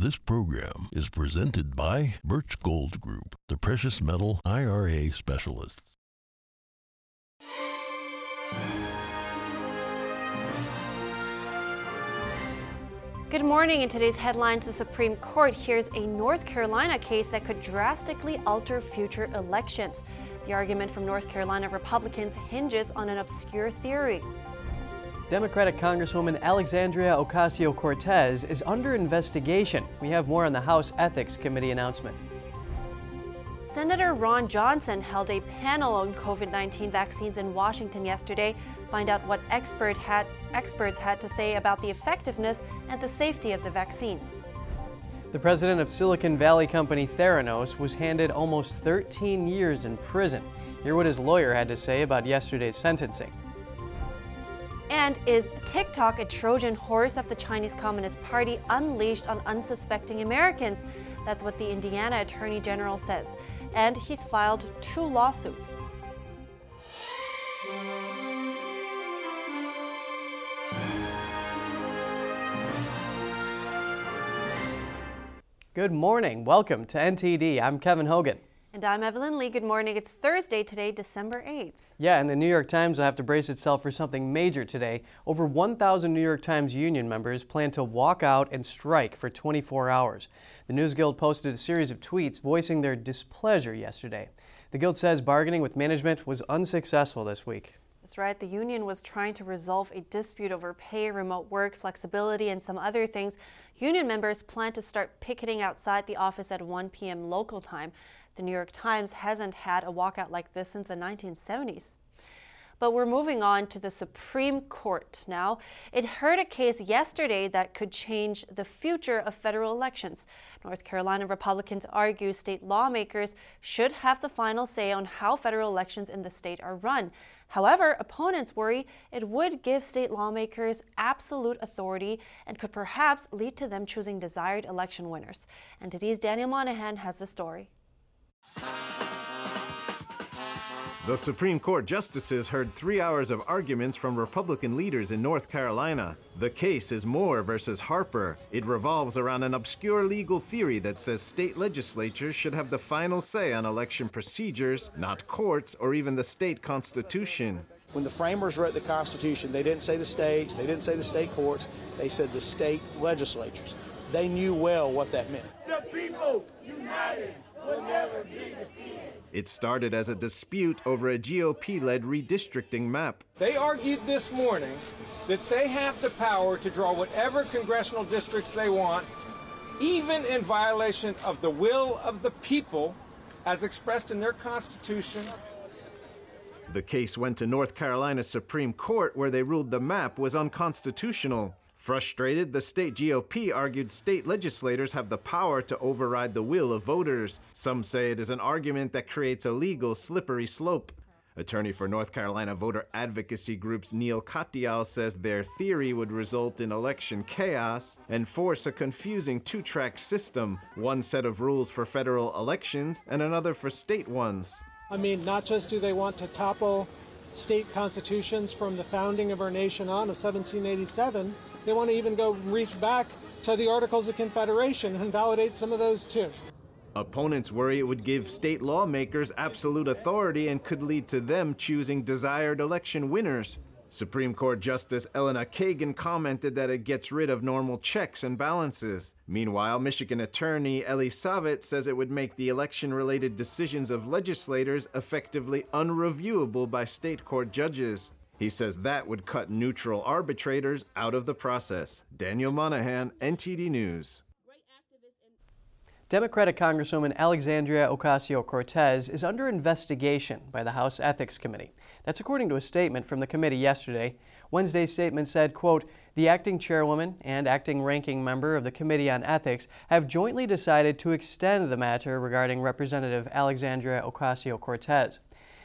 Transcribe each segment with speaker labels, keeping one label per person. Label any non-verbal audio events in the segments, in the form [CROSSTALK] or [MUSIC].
Speaker 1: This program is presented by Birch Gold Group, the precious metal IRA specialists.
Speaker 2: Good morning. In today's headlines, the Supreme Court hears a North Carolina case that could drastically alter future elections. The argument from North Carolina Republicans hinges on an obscure theory.
Speaker 3: Democratic Congresswoman Alexandria Ocasio Cortez is under investigation. We have more on the House Ethics Committee announcement.
Speaker 2: Senator Ron Johnson held a panel on COVID 19 vaccines in Washington yesterday. Find out what expert had, experts had to say about the effectiveness and the safety of the vaccines.
Speaker 3: The president of Silicon Valley company Theranos was handed almost 13 years in prison. Hear what his lawyer had to say about yesterday's sentencing.
Speaker 2: And is TikTok a Trojan horse of the Chinese Communist Party unleashed on unsuspecting Americans? That's what the Indiana Attorney General says. And he's filed two lawsuits.
Speaker 3: Good morning. Welcome to NTD. I'm Kevin Hogan.
Speaker 2: And I'm Evelyn Lee. Good morning. It's Thursday today, December 8th.
Speaker 3: Yeah, and the New York Times will have to brace itself for something major today. Over 1,000 New York Times union members plan to walk out and strike for 24 hours. The News Guild posted a series of tweets voicing their displeasure yesterday. The Guild says bargaining with management was unsuccessful this week.
Speaker 2: That's right. The union was trying to resolve a dispute over pay, remote work, flexibility, and some other things. Union members plan to start picketing outside the office at 1 p.m. local time. The New York Times hasn't had a walkout like this since the 1970s. But we're moving on to the Supreme Court now. It heard a case yesterday that could change the future of federal elections. North Carolina Republicans argue state lawmakers should have the final say on how federal elections in the state are run. However, opponents worry it would give state lawmakers absolute authority and could perhaps lead to them choosing desired election winners. And today's Daniel Monahan has the story.
Speaker 4: The Supreme Court justices heard three hours of arguments from Republican leaders in North Carolina. The case is Moore versus Harper. It revolves around an obscure legal theory that says state legislatures should have the final say on election procedures, not courts or even the state constitution.
Speaker 5: When the framers wrote the Constitution, they didn't say the states, they didn't say the state courts, they said the state legislatures. They knew well what that meant.
Speaker 6: The people united will never be defeated.
Speaker 4: It started as a dispute over a GOP led redistricting map.
Speaker 7: They argued this morning that they have the power to draw whatever congressional districts they want, even in violation of the will of the people as expressed in their Constitution.
Speaker 4: The case went to North Carolina Supreme Court where they ruled the map was unconstitutional. Frustrated, the state GOP argued state legislators have the power to override the will of voters. Some say it is an argument that creates a legal slippery slope. Attorney for North Carolina voter advocacy groups Neil Katyal says their theory would result in election chaos and force a confusing two track system one set of rules for federal elections and another for state ones.
Speaker 8: I mean, not just do they want to topple state constitutions from the founding of our nation on of 1787, they want to even go reach back to the Articles of Confederation and validate some of those too.
Speaker 4: Opponents worry it would give state lawmakers absolute authority and could lead to them choosing desired election winners. Supreme Court Justice Elena Kagan commented that it gets rid of normal checks and balances. Meanwhile, Michigan Attorney Eli Savit says it would make the election related decisions of legislators effectively unreviewable by state court judges. He says that would cut neutral arbitrators out of the process. Daniel Monahan, NTD News.
Speaker 3: Democratic Congresswoman Alexandria Ocasio Cortez is under investigation by the House Ethics Committee. That's according to a statement from the committee yesterday. Wednesday's statement said, quote, the acting chairwoman and acting ranking member of the Committee on Ethics have jointly decided to extend the matter regarding Representative Alexandria Ocasio Cortez.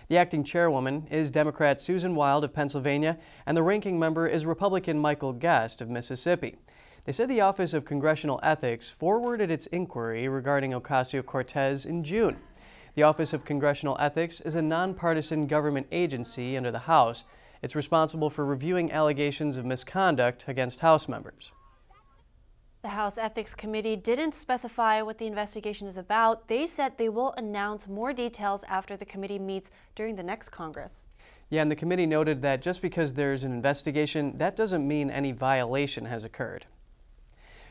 Speaker 3: The acting chairwoman is Democrat Susan Wild of Pennsylvania, and the ranking member is Republican Michael Guest of Mississippi. They said the Office of Congressional Ethics forwarded its inquiry regarding Ocasio Cortez in June. The Office of Congressional Ethics is a nonpartisan government agency under the House. It's responsible for reviewing allegations of misconduct against House members.
Speaker 2: The House Ethics Committee didn't specify what the investigation is about. They said they will announce more details after the committee meets during the next Congress.
Speaker 3: Yeah, and the committee noted that just because there's an investigation, that doesn't mean any violation has occurred.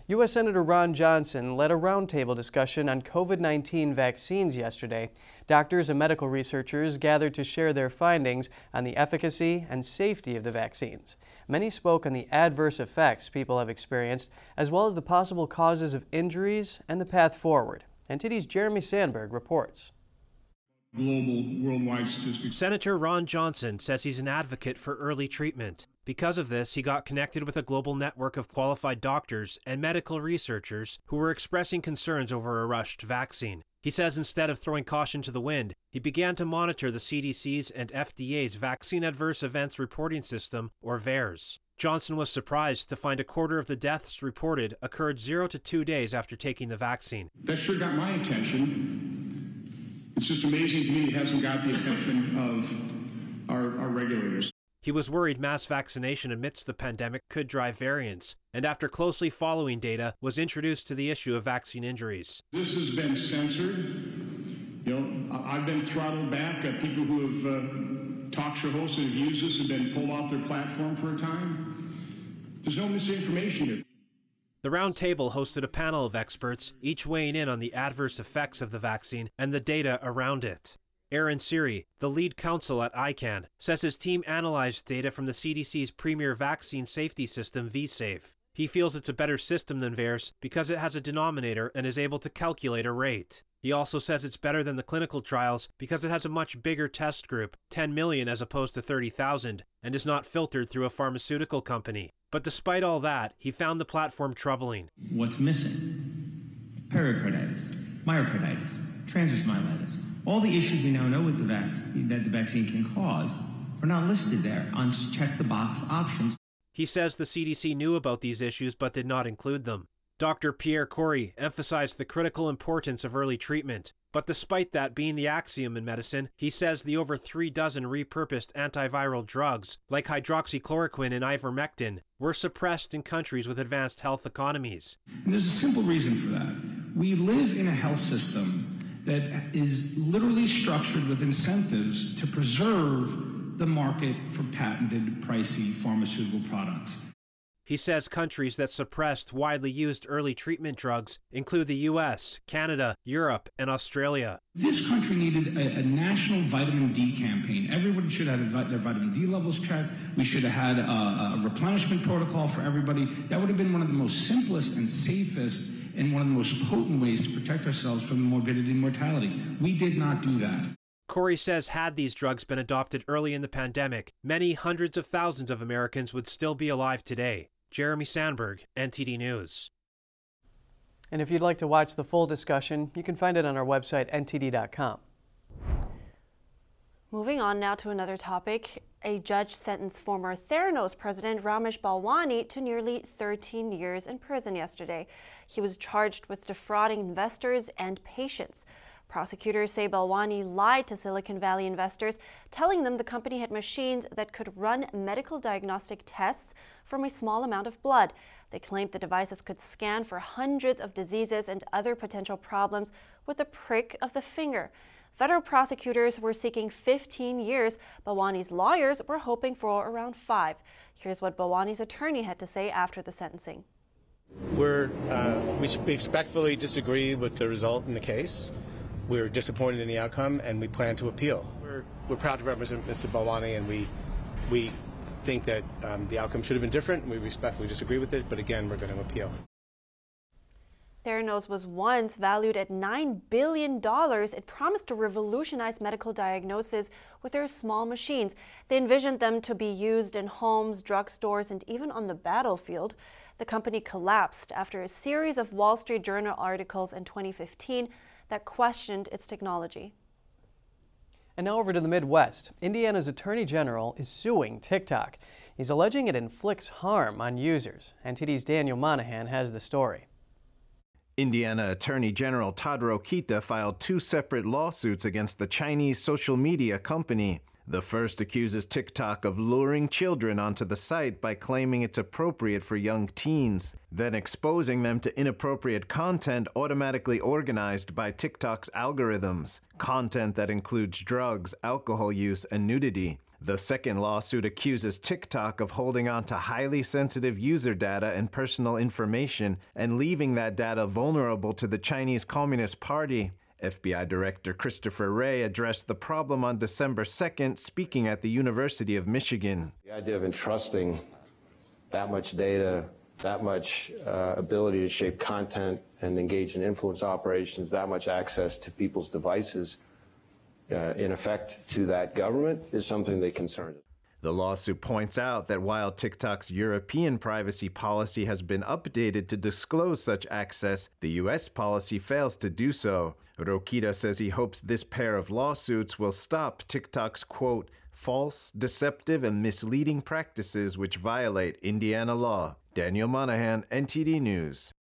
Speaker 3: U.S. Senator Ron Johnson led a roundtable discussion on COVID 19 vaccines yesterday. Doctors and medical researchers gathered to share their findings on the efficacy and safety of the vaccines. Many spoke on the adverse effects people have experienced, as well as the possible causes of injuries and the path forward. And NTD's Jeremy Sandberg reports.
Speaker 9: Global worldwide statistics.
Speaker 10: Senator Ron Johnson says he's an advocate for early treatment. Because of this, he got connected with a global network of qualified doctors and medical researchers who were expressing concerns over a rushed vaccine. He says instead of throwing caution to the wind, he began to monitor the CDC's and FDA's Vaccine Adverse Events Reporting System, or VAERS. Johnson was surprised to find a quarter of the deaths reported occurred zero to two days after taking the vaccine.
Speaker 9: That sure got my attention. It's just amazing to me it hasn't got the attention of our, our regulators.
Speaker 10: He was worried mass vaccination amidst the pandemic could drive variants, and after closely following data, was introduced to the issue of vaccine injuries.
Speaker 9: This has been censored. You know, I've been throttled back. Uh, people who have uh, talk show hosts that have used this have been pulled off their platform for a time. There's no misinformation here.
Speaker 10: The roundtable hosted a panel of experts, each weighing in on the adverse effects of the vaccine and the data around it. Aaron Siri, the lead counsel at ICAN, says his team analyzed data from the CDC's premier vaccine safety system, vSafe. He feels it's a better system than VAERS because it has a denominator and is able to calculate a rate. He also says it's better than the clinical trials because it has a much bigger test group, 10 million as opposed to 30,000, and is not filtered through a pharmaceutical company. But despite all that, he found the platform troubling.
Speaker 11: What's missing? Pericarditis, myocarditis, transverse myelitis. All the issues we now know with the vaccine that the vaccine can cause are not listed there on check the box options.
Speaker 10: He says the CDC knew about these issues but did not include them. Dr. Pierre Kory emphasized the critical importance of early treatment. But despite that being the axiom in medicine, he says the over three dozen repurposed antiviral drugs, like hydroxychloroquine and ivermectin, were suppressed in countries with advanced health economies.
Speaker 9: And there's a simple reason for that. We live in a health system that is literally structured with incentives to preserve the market for patented, pricey pharmaceutical products.
Speaker 10: He says countries that suppressed widely used early treatment drugs include the US, Canada, Europe, and Australia.
Speaker 9: This country needed a, a national vitamin D campaign. Everybody should have had their vitamin D levels checked. We should have had a, a replenishment protocol for everybody. That would have been one of the most simplest and safest and one of the most potent ways to protect ourselves from morbidity and mortality. We did not do that.
Speaker 10: Kory says had these drugs been adopted early in the pandemic, many hundreds of thousands of Americans would still be alive today. Jeremy Sandberg, NTD News.
Speaker 3: And if you'd like to watch the full discussion, you can find it on our website, ntd.com.
Speaker 2: Moving on now to another topic. A judge sentenced former Theranos president Ramesh Balwani to nearly 13 years in prison yesterday. He was charged with defrauding investors and patients. Prosecutors say Balwani lied to Silicon Valley investors, telling them the company had machines that could run medical diagnostic tests from a small amount of blood. They claimed the devices could scan for hundreds of diseases and other potential problems with a prick of the finger. Federal prosecutors were seeking 15 years. Balwani's lawyers were hoping for around five. Here's what Balwani's attorney had to say after the sentencing.
Speaker 12: We're, uh, we respectfully disagree with the result in the case. We're disappointed in the outcome, and we plan to appeal. We're, we're proud to represent Mr. Balwani, and we we think that um, the outcome should have been different. We respectfully disagree with it, but again, we're going to appeal.
Speaker 2: Theranos was once valued at $9 billion. It promised to revolutionize medical diagnosis with their small machines. They envisioned them to be used in homes, drugstores, and even on the battlefield. The company collapsed after a series of Wall Street Journal articles in 2015 that questioned its technology.
Speaker 3: And now over to the Midwest. Indiana's Attorney General is suing TikTok. He's alleging it inflicts harm on users. NTD's Daniel Monahan has the story.
Speaker 4: Indiana Attorney General Todd Rokita filed two separate lawsuits against the Chinese social media company. The first accuses TikTok of luring children onto the site by claiming it's appropriate for young teens, then exposing them to inappropriate content automatically organized by TikTok's algorithms, content that includes drugs, alcohol use, and nudity. The second lawsuit accuses TikTok of holding on to highly sensitive user data and personal information and leaving that data vulnerable to the Chinese Communist Party. FBI Director Christopher Wray addressed the problem on December 2nd, speaking at the University of Michigan.
Speaker 13: The idea of entrusting that much data, that much uh, ability to shape content and engage in influence operations, that much access to people's devices uh, in effect to that government is something they concern.
Speaker 4: The lawsuit points out that while TikTok's European privacy policy has been updated to disclose such access, the US policy fails to do so. Rokita says he hopes this pair of lawsuits will stop TikTok's quote, false, deceptive, and misleading practices which violate Indiana law. Daniel Monahan, NTD News.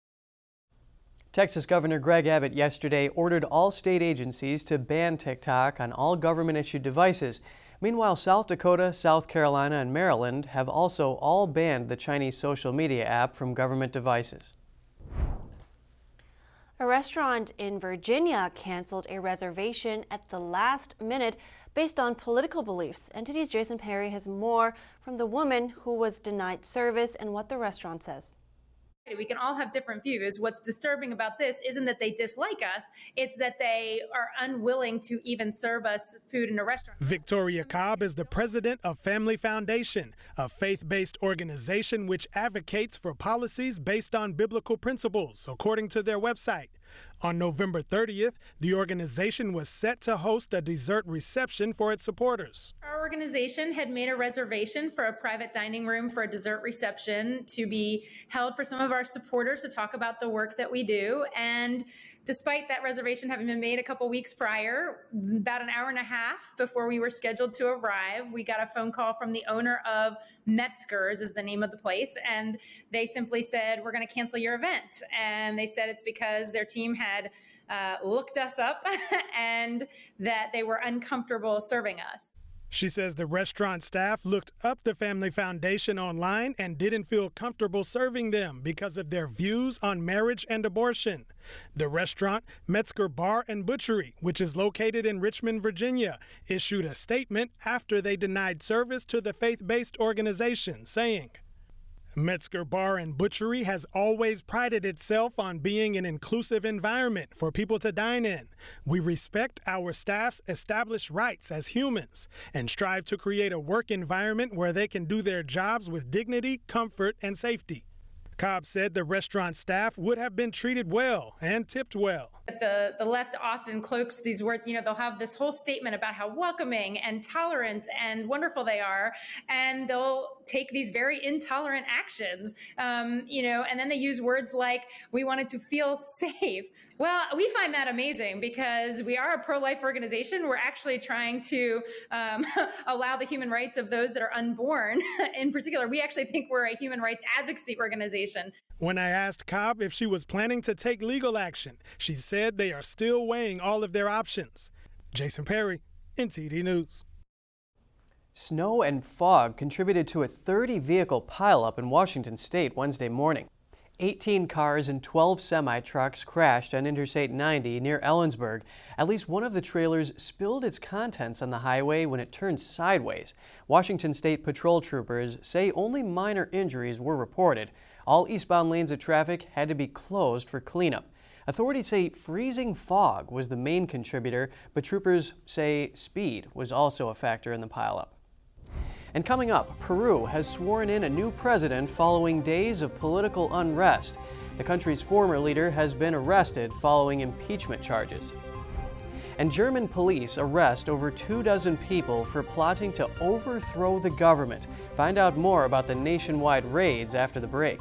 Speaker 3: Texas Governor Greg Abbott yesterday ordered all state agencies to ban TikTok on all government issued devices. Meanwhile, South Dakota, South Carolina, and Maryland have also all banned the Chinese social media app from government devices.
Speaker 2: A restaurant in Virginia canceled a reservation at the last minute based on political beliefs. NTD's Jason Perry has more from the woman who was denied service and what the restaurant says.
Speaker 14: We can all have different views. What's disturbing about this isn't that they dislike us, it's that they are unwilling to even serve us food in a restaurant.
Speaker 15: Victoria Cobb is the president of Family Foundation, a faith based organization which advocates for policies based on biblical principles, according to their website. On November 30th, the organization was set to host a dessert reception for its supporters.
Speaker 14: Our organization had made a reservation for a private dining room for a dessert reception to be held for some of our supporters to talk about the work that we do. And despite that reservation having been made a couple weeks prior, about an hour and a half before we were scheduled to arrive, we got a phone call from the owner of Metzger's, is the name of the place, and they simply said, "We're going to cancel your event." And they said it's because their team had uh, looked us up [LAUGHS] and that they were uncomfortable serving us.
Speaker 15: She says the restaurant staff looked up the Family Foundation online and didn't feel comfortable serving them because of their views on marriage and abortion. The restaurant, Metzger Bar and Butchery, which is located in Richmond, Virginia, issued a statement after they denied service to the faith based organization, saying, Metzger Bar and Butchery has always prided itself on being an inclusive environment for people to dine in. We respect our staff's established rights as humans and strive to create a work environment where they can do their jobs with dignity, comfort, and safety. Cobb said the restaurant staff would have been treated well and tipped well.
Speaker 14: The, the left often cloaks these words, you know, they'll have this whole statement about how welcoming and tolerant and wonderful they are, and they'll take these very intolerant actions, um, you know, and then they use words like, we wanted to feel safe. Well, we find that amazing because we are a pro life organization. We're actually trying to um, [LAUGHS] allow the human rights of those that are unborn. [LAUGHS] In particular, we actually think we're a human rights advocacy organization.
Speaker 15: When I asked Cobb if she was planning to take legal action, she said they are still weighing all of their options. Jason Perry, NTD News.
Speaker 3: Snow and fog contributed to a 30 vehicle pileup in Washington state Wednesday morning. 18 cars and 12 semi trucks crashed on Interstate 90 near Ellensburg. At least one of the trailers spilled its contents on the highway when it turned sideways. Washington State patrol troopers say only minor injuries were reported. All eastbound lanes of traffic had to be closed for cleanup. Authorities say freezing fog was the main contributor, but troopers say speed was also a factor in the pileup. And coming up, Peru has sworn in a new president following days of political unrest. The country's former leader has been arrested following impeachment charges. And German police arrest over two dozen people for plotting to overthrow the government. Find out more about the nationwide raids after the break.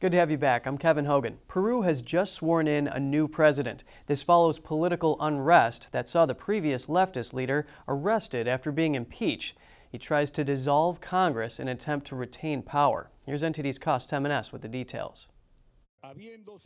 Speaker 3: Good to have you back. I'm Kevin Hogan. Peru has just sworn in a new president. This follows political unrest that saw the previous leftist leader arrested after being impeached. He tries to dissolve Congress in an attempt to retain power. Here's NTD's Cost Temenes with the details.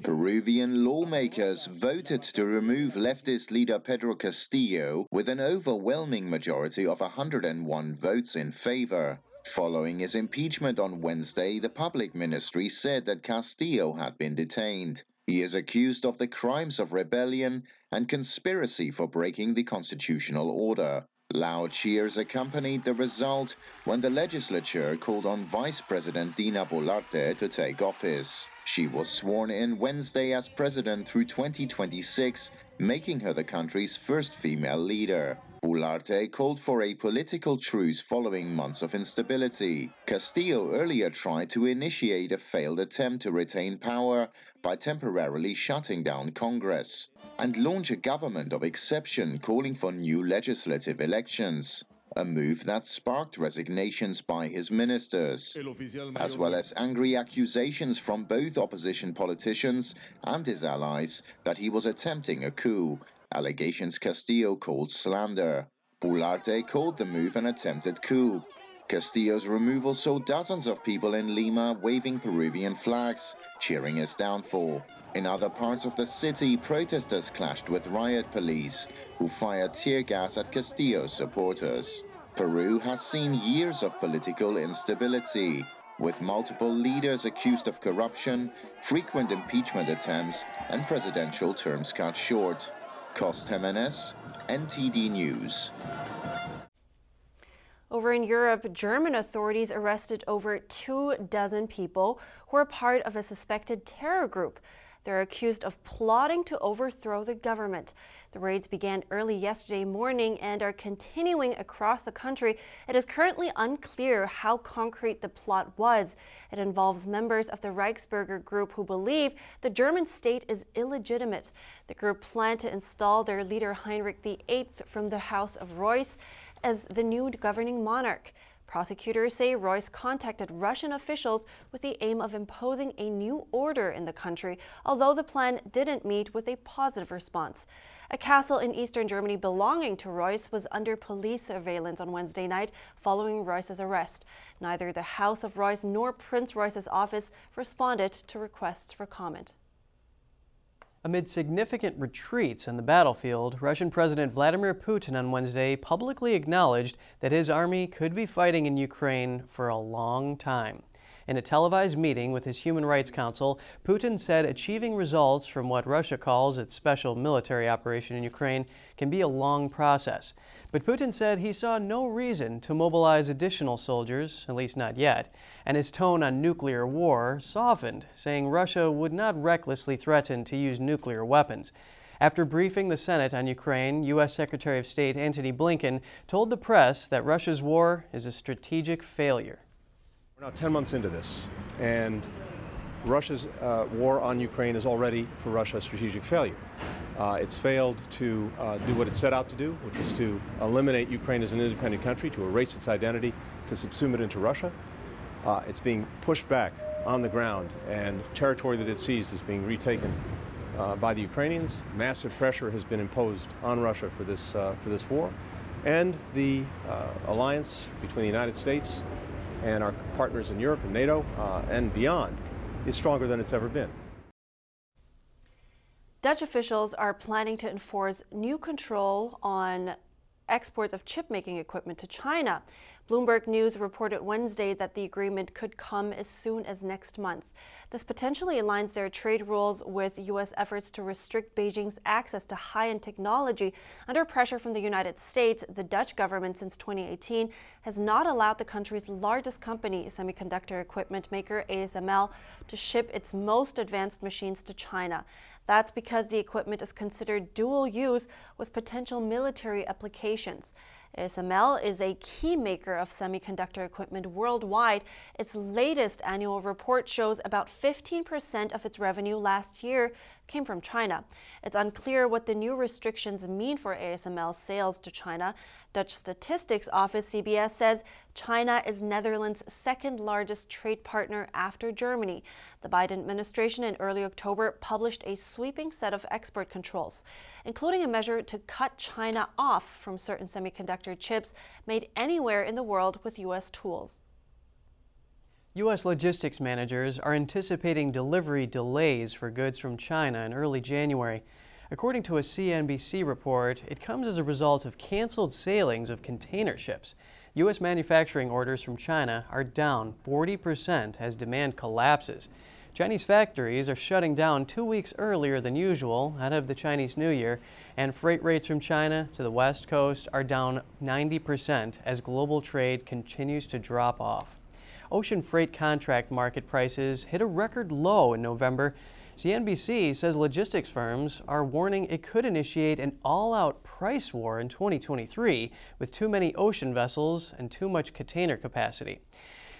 Speaker 16: Peruvian lawmakers voted to remove leftist leader Pedro Castillo with an overwhelming majority of 101 votes in favor. Following his impeachment on Wednesday, the public ministry said that Castillo had been detained. He is accused of the crimes of rebellion and conspiracy for breaking the constitutional order. Loud cheers accompanied the result when the legislature called on Vice President Dina Boluarte to take office. She was sworn in Wednesday as president through 2026, making her the country's first female leader. Boluarte called for a political truce following months of instability. Castillo earlier tried to initiate a failed attempt to retain power by temporarily shutting down Congress and launch a government of exception calling for new legislative elections a move that sparked resignations by his ministers, as well as angry accusations from both opposition politicians and his allies that he was attempting a coup, allegations Castillo called slander. Boluarte called the move an attempted coup. Castillo's removal saw dozens of people in Lima waving Peruvian flags, cheering his downfall. In other parts of the city, protesters clashed with riot police, who fired tear gas at Castillo's supporters. Peru has seen years of political instability, with multiple leaders accused of corruption, frequent impeachment attempts, and presidential terms cut short. Cost Jimenez, NTD News.
Speaker 2: Over in Europe, German authorities arrested over two dozen people who are part of a suspected terror group. They're accused of plotting to overthrow the government. The raids began early yesterday morning and are continuing across the country. It is currently unclear how concrete the plot was. It involves members of the Reichsbürger group who believe the German state is illegitimate. The group planned to install their leader Heinrich VIII from the House of Reuss as the new governing monarch. Prosecutors say Reuss contacted Russian officials with the aim of imposing a new order in the country, although the plan didn't meet with a positive response. A castle in eastern Germany belonging to Reuss was under police surveillance on Wednesday night following Reuss's arrest. Neither the House of Reuss nor Prince Reuss's office responded to requests for comment.
Speaker 3: Amid significant retreats in the battlefield, Russian President Vladimir Putin on Wednesday publicly acknowledged that his army could be fighting in Ukraine for a long time. In a televised meeting with his Human Rights Council, Putin said achieving results from what Russia calls its special military operation in Ukraine can be a long process. But Putin said he saw no reason to mobilize additional soldiers, at least not yet, and his tone on nuclear war softened, saying Russia would not recklessly threaten to use nuclear weapons. After briefing the Senate on Ukraine, U.S. Secretary of State Antony Blinken told the press that Russia's war is a strategic failure.
Speaker 17: Now 10 months into this, and Russia's uh, war on Ukraine is already, for Russia, a strategic failure. Uh, it's failed to uh, do what it set out to do, which was to eliminate Ukraine as an independent country, to erase its identity, to subsume it into Russia. Uh, it's being pushed back on the ground, and territory that it seized is being retaken uh, by the Ukrainians. Massive pressure has been imposed on Russia for this, uh, for this war. And the alliance between the United States and our partners in Europe and NATO uh, and beyond is stronger than it's ever been.
Speaker 2: Dutch officials are planning to enforce new control on exports of chip making equipment to China. Bloomberg News reported Wednesday that the agreement could come as soon as next month. This potentially aligns their trade rules with U.S. efforts to restrict Beijing's access to high end technology. Under pressure from the United States, the Dutch government since 2018 has not allowed the country's largest company, semiconductor equipment maker ASML, to ship its most advanced machines to China. That's because the equipment is considered dual use with potential military applications. ASML is a key maker of semiconductor equipment worldwide. Its latest annual report shows about 15% of its revenue last year came from China. It's unclear what the new restrictions mean for ASML sales to China. Dutch Statistics Office CBS says China is Netherlands' second largest trade partner after Germany. The Biden administration in early October published a sweeping set of export controls, including a measure to cut China off from certain semiconductor chips made anywhere in the world with U.S. tools.
Speaker 3: U.S. logistics managers are anticipating delivery delays for goods from China in early January. According to a CNBC report, it comes as a result of canceled sailings of container ships. U.S. manufacturing orders from China are down 40% as demand collapses. Chinese factories are shutting down two weeks earlier than usual out of the Chinese New Year, and freight rates from China to the West Coast are down 90% as global trade continues to drop off. Ocean freight contract market prices hit a record low in November. CNBC says logistics firms are warning it could initiate an all out price war in 2023 with too many ocean vessels and too much container capacity.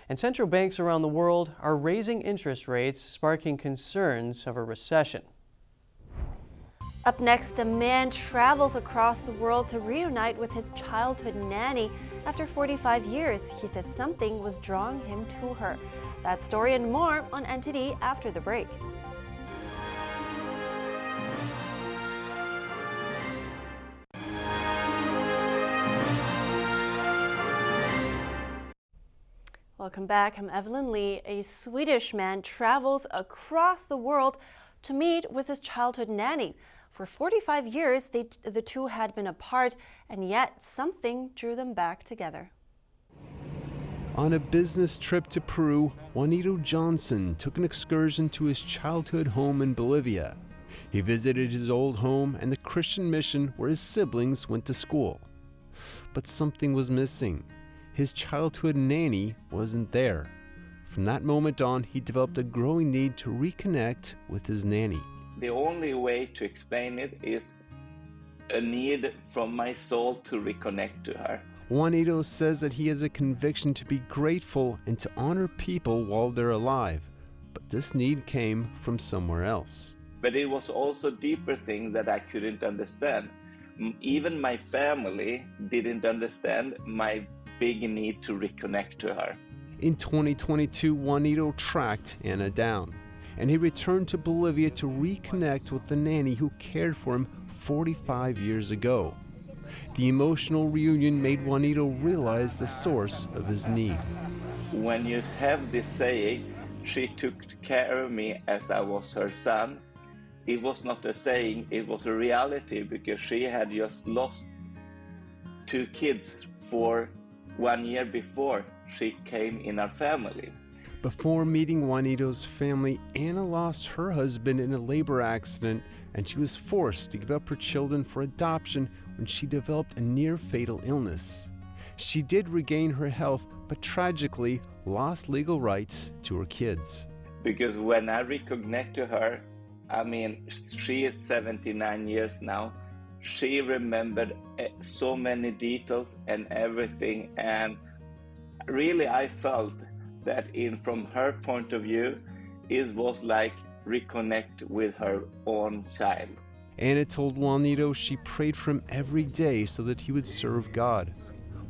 Speaker 3: And central banks around the world are raising interest rates, sparking concerns of a recession.
Speaker 2: Up next, a man travels across the world to reunite with his childhood nanny after 45 years. He says something was drawing him to her. That story and more on NTD after the break. Welcome back. I'm Evelyn Lee. A Swedish man travels across the world to meet with his childhood nanny. For 45 years, they, the two had been apart, and yet something drew them back together.
Speaker 18: On a business trip to Peru, Juanito Johnson took an excursion to his childhood home in Bolivia. He visited his old home and the Christian mission where his siblings went to school. But something was missing. His childhood nanny wasn't there. From that moment on, he developed a growing need to reconnect with his nanny
Speaker 19: the only way to explain it is a need from my soul to reconnect to her.
Speaker 18: Juanito says that he has a conviction to be grateful and to honor people while they're alive, but this need came from somewhere else.
Speaker 19: But it was also deeper thing that I couldn't understand. Even my family didn't understand my big need to reconnect to her.
Speaker 18: In 2022, Juanito tracked Anna down and he returned to Bolivia to reconnect with the nanny who cared for him 45 years ago. The emotional reunion made Juanito realize the source of his need.
Speaker 19: When you have this saying, she took care of me as I was her son, it was not a saying, it was a reality because she had just lost two kids for one year before she came in our family.
Speaker 18: Before meeting Juanito's family, Anna lost her husband in a labor accident and she was forced to give up her children for adoption when she developed a near fatal illness. She did regain her health, but tragically lost legal rights to her kids.
Speaker 19: Because when I reconnect to her, I mean, she is 79 years now. She remembered eh, so many details and everything, and really, I felt that in from her point of view it was like reconnect with her own child.
Speaker 18: Anna told juanito she prayed for him every day so that he would serve god.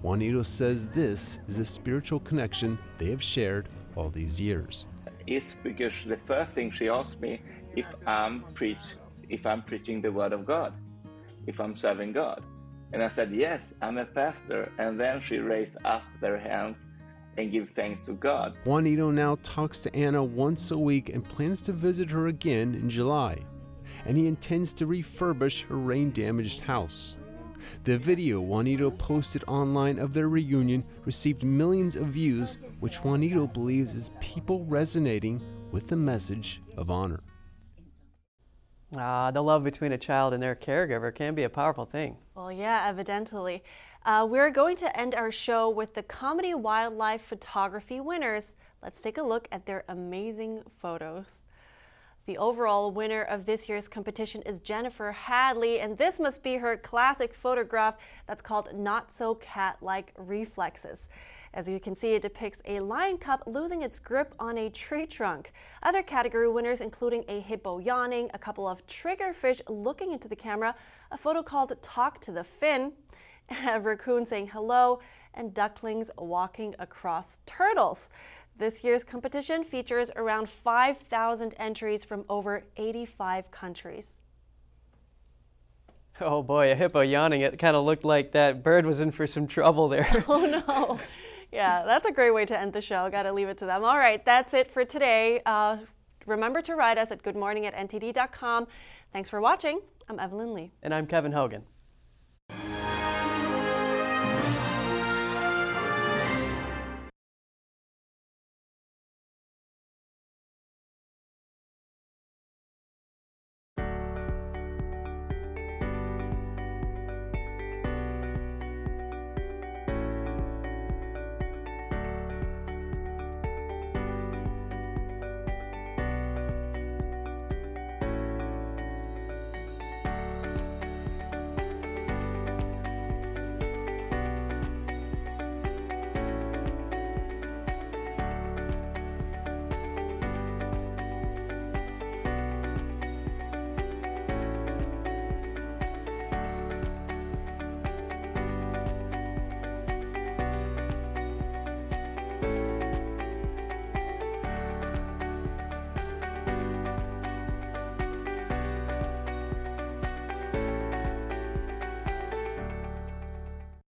Speaker 18: Juanito says this is a spiritual connection they have shared all these years.
Speaker 19: It's because the first thing she asked me if i'm preach if i'm preaching the word of god if i'm serving god. And i said yes i'm a pastor. And then she raised up their hands and give thanks to God.
Speaker 18: Juanito now talks to Anna once a week and plans to visit her again in July. And he intends to refurbish her rain damaged house. The video Juanito posted online of their reunion received millions of views, which Juanito believes is people resonating with the message of honor.
Speaker 3: Ah, the love between a child and their caregiver can be a powerful thing.
Speaker 2: Well, yeah, evidently. Uh, we're going to end our show with the Comedy Wildlife Photography winners. Let's take a look at their amazing photos. The overall winner of this year's competition is Jennifer Hadley, and this must be her classic photograph that's called Not So Cat Like Reflexes. As you can see, it depicts a lion cub losing its grip on a tree trunk. Other category winners, including a hippo yawning, a couple of triggerfish looking into the camera, a photo called Talk to the Fin, a [LAUGHS] raccoon saying hello, and ducklings walking across turtles. This year's competition features around 5,000 entries from over 85 countries. [LAUGHS]
Speaker 3: Oh boy, a hippo yawning. It kind of looked like that bird was in for some trouble there. [LAUGHS]
Speaker 2: Oh no. Yeah, that's a great way to end the show. Got to leave it to them. All right, that's it for today. Uh, remember to write us at goodmorning at ntd.com. Thanks for watching. I'm Evelyn Lee.
Speaker 3: And I'm Kevin Hogan.